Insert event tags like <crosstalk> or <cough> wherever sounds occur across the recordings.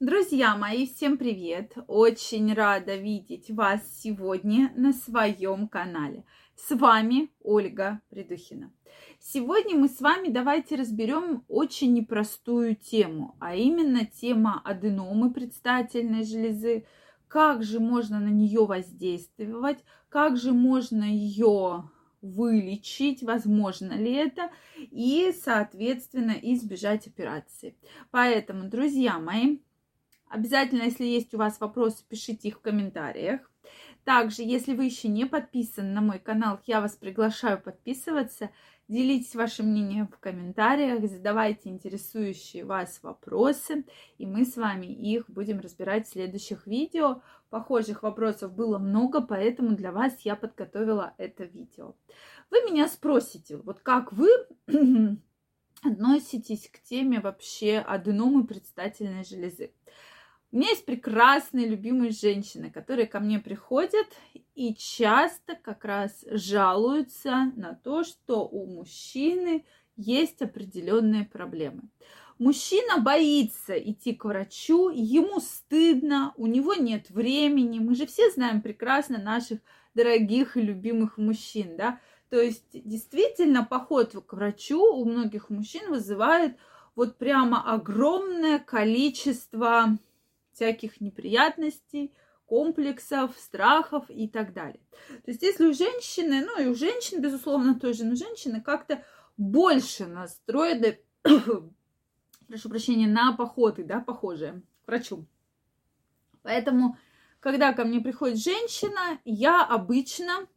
Друзья мои, всем привет! Очень рада видеть вас сегодня на своем канале. С вами Ольга Придухина. Сегодня мы с вами давайте разберем очень непростую тему, а именно тема аденомы предстательной железы, как же можно на нее воздействовать, как же можно ее вылечить, возможно ли это, и, соответственно, избежать операции. Поэтому, друзья мои, Обязательно, если есть у вас вопросы, пишите их в комментариях. Также, если вы еще не подписаны на мой канал, я вас приглашаю подписываться. Делитесь вашим мнением в комментариях, задавайте интересующие вас вопросы, и мы с вами их будем разбирать в следующих видео. Похожих вопросов было много, поэтому для вас я подготовила это видео. Вы меня спросите, вот как вы <clears throat> относитесь к теме вообще аденомы предстательной железы? У меня есть прекрасные, любимые женщины, которые ко мне приходят и часто как раз жалуются на то, что у мужчины есть определенные проблемы. Мужчина боится идти к врачу, ему стыдно, у него нет времени. Мы же все знаем прекрасно наших дорогих и любимых мужчин, да. То есть действительно поход к врачу у многих мужчин вызывает вот прямо огромное количество всяких неприятностей, комплексов, страхов и так далее. То есть если у женщины, ну и у женщин, безусловно, тоже, но женщины как-то больше настроены, <coughs> прошу прощения, на походы, да, похожие к врачу. Поэтому, когда ко мне приходит женщина, я обычно,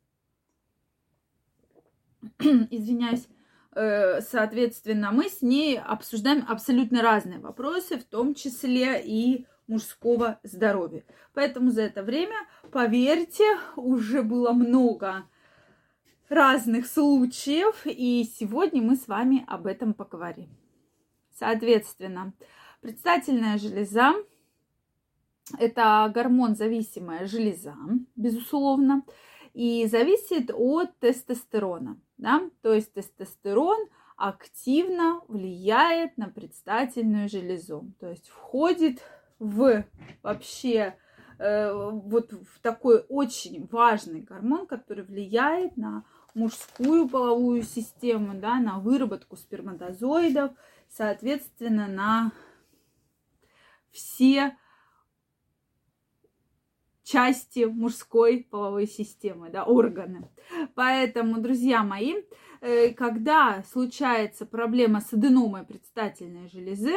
<coughs> извиняюсь, э, соответственно, мы с ней обсуждаем абсолютно разные вопросы, в том числе и мужского здоровья. Поэтому за это время, поверьте, уже было много разных случаев, и сегодня мы с вами об этом поговорим. Соответственно, предстательная железа – это гормон-зависимая железа, безусловно, и зависит от тестостерона. Да? То есть тестостерон активно влияет на предстательную железу, то есть входит в вообще э, вот в такой очень важный гормон, который влияет на мужскую половую систему, да, на выработку сперматозоидов, соответственно, на все части мужской половой системы, да, органы. Поэтому, друзья мои, э, когда случается проблема с аденомой предстательной железы,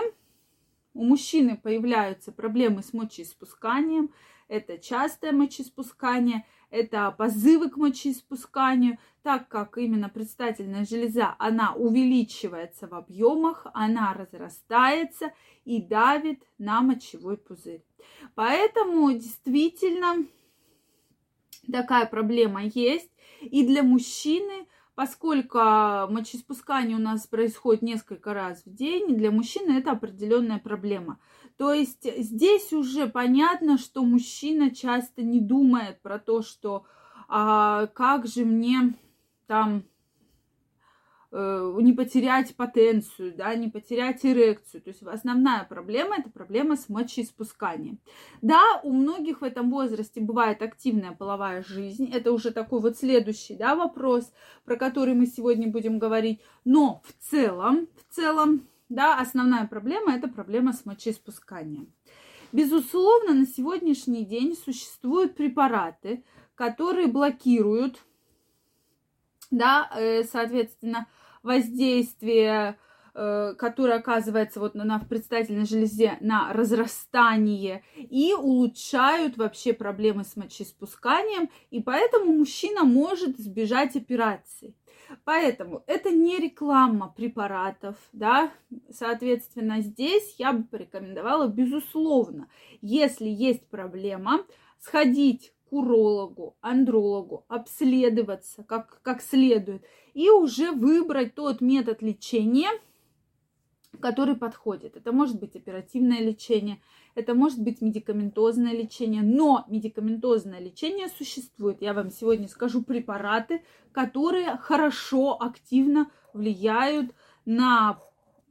у мужчины появляются проблемы с мочеиспусканием, это частое мочеиспускание, это позывы к мочеиспусканию, так как именно предстательная железа, она увеличивается в объемах, она разрастается и давит на мочевой пузырь. Поэтому действительно такая проблема есть. И для мужчины Поскольку мочеиспускание у нас происходит несколько раз в день, для мужчины это определенная проблема. То есть здесь уже понятно, что мужчина часто не думает про то, что а, как же мне там не потерять потенцию, да, не потерять эрекцию. То есть основная проблема – это проблема с мочеиспусканием. Да, у многих в этом возрасте бывает активная половая жизнь. Это уже такой вот следующий да, вопрос, про который мы сегодня будем говорить. Но в целом, в целом, да, основная проблема – это проблема с мочеиспусканием. Безусловно, на сегодняшний день существуют препараты, которые блокируют, да, э, соответственно, воздействие, э, которое оказывается вот на, на предстательной железе на разрастание и улучшают вообще проблемы с мочеиспусканием, и поэтому мужчина может избежать операции. Поэтому это не реклама препаратов, да, соответственно, здесь я бы порекомендовала, безусловно, если есть проблема, сходить урологу, андрологу, обследоваться как, как следует и уже выбрать тот метод лечения, который подходит. Это может быть оперативное лечение, это может быть медикаментозное лечение, но медикаментозное лечение существует. Я вам сегодня скажу препараты, которые хорошо, активно влияют на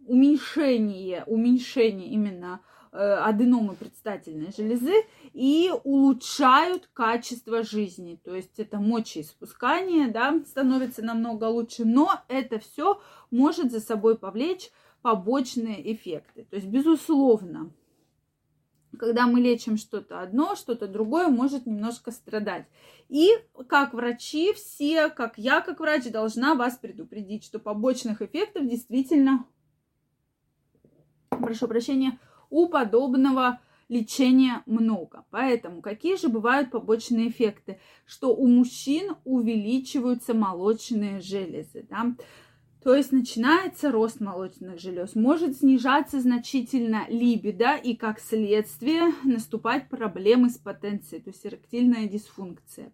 уменьшение, уменьшение именно аденомы предстательной железы и улучшают качество жизни. То есть это мочеиспускание, да, становится намного лучше, но это все может за собой повлечь побочные эффекты. То есть, безусловно, когда мы лечим что-то одно, что-то другое может немножко страдать. И как врачи все, как я как врач, должна вас предупредить, что побочных эффектов действительно, прошу прощения, у подобного лечения много. Поэтому какие же бывают побочные эффекты? Что у мужчин увеличиваются молочные железы. Да? То есть начинается рост молочных желез, может снижаться значительно либидо и как следствие наступать проблемы с потенцией, то есть эректильная дисфункция.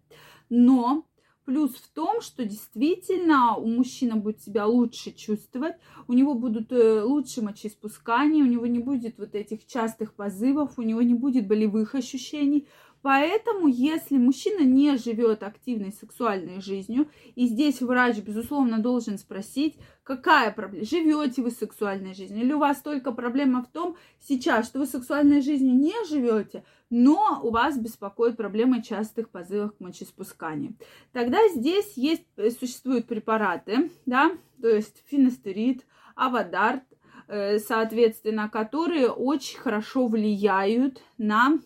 Но плюс в том, что действительно у мужчины будет себя лучше чувствовать, у него будут э, лучше мочеиспускания, у него не будет вот этих частых позывов, у него не будет болевых ощущений, Поэтому, если мужчина не живет активной сексуальной жизнью, и здесь врач, безусловно, должен спросить, какая проблема, живете вы сексуальной жизнью, или у вас только проблема в том сейчас, что вы сексуальной жизнью не живете, но у вас беспокоит проблема частых позывов к мочеиспусканию. Тогда здесь есть, э, существуют препараты, да, то есть финистерид, авадарт, э, соответственно, которые очень хорошо влияют на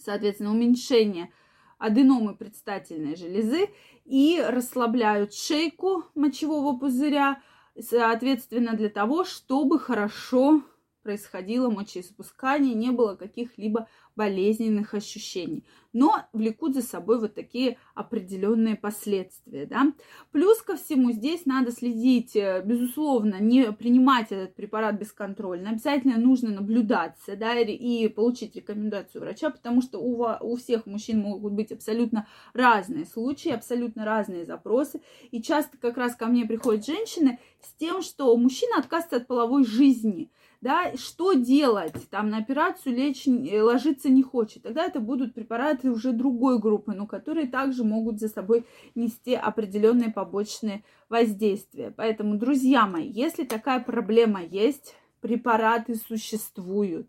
соответственно, уменьшение аденомы предстательной железы и расслабляют шейку мочевого пузыря, соответственно, для того, чтобы хорошо происходило мочеиспускание, не было каких-либо болезненных ощущений, но влекут за собой вот такие определенные последствия. Да? Плюс ко всему здесь надо следить, э, безусловно, не принимать этот препарат бесконтрольно, обязательно нужно наблюдаться да, и получить рекомендацию врача, потому что у, у всех мужчин могут быть абсолютно разные случаи, абсолютно разные запросы, и часто как раз ко мне приходят женщины с тем, что мужчина отказывается от половой жизни, да, что делать, там на операцию лечь, э, ложиться не хочет, тогда это будут препараты уже другой группы, но которые также могут за собой нести определенные побочные воздействия. Поэтому, друзья мои, если такая проблема есть, препараты существуют.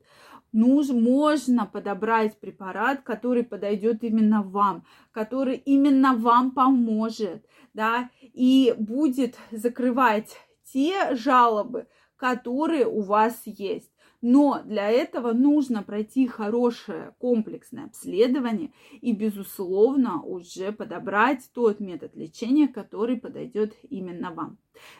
Нужно, можно подобрать препарат, который подойдет именно вам, который именно вам поможет, да, и будет закрывать те жалобы, которые у вас есть. Но для этого нужно пройти хорошее комплексное обследование и, безусловно, уже подобрать тот метод лечения, который подойдет именно вам.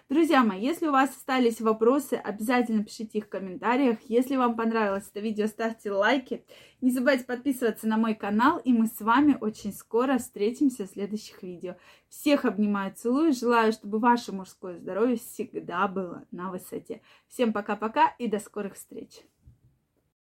Друзья мои, если у вас остались вопросы, обязательно пишите их в комментариях. Если вам понравилось это видео, ставьте лайки. Не забывайте подписываться на мой канал, и мы с вами очень скоро встретимся в следующих видео. Всех обнимаю, целую, желаю, чтобы ваше мужское здоровье всегда было на высоте. Всем пока-пока и до скорых встреч!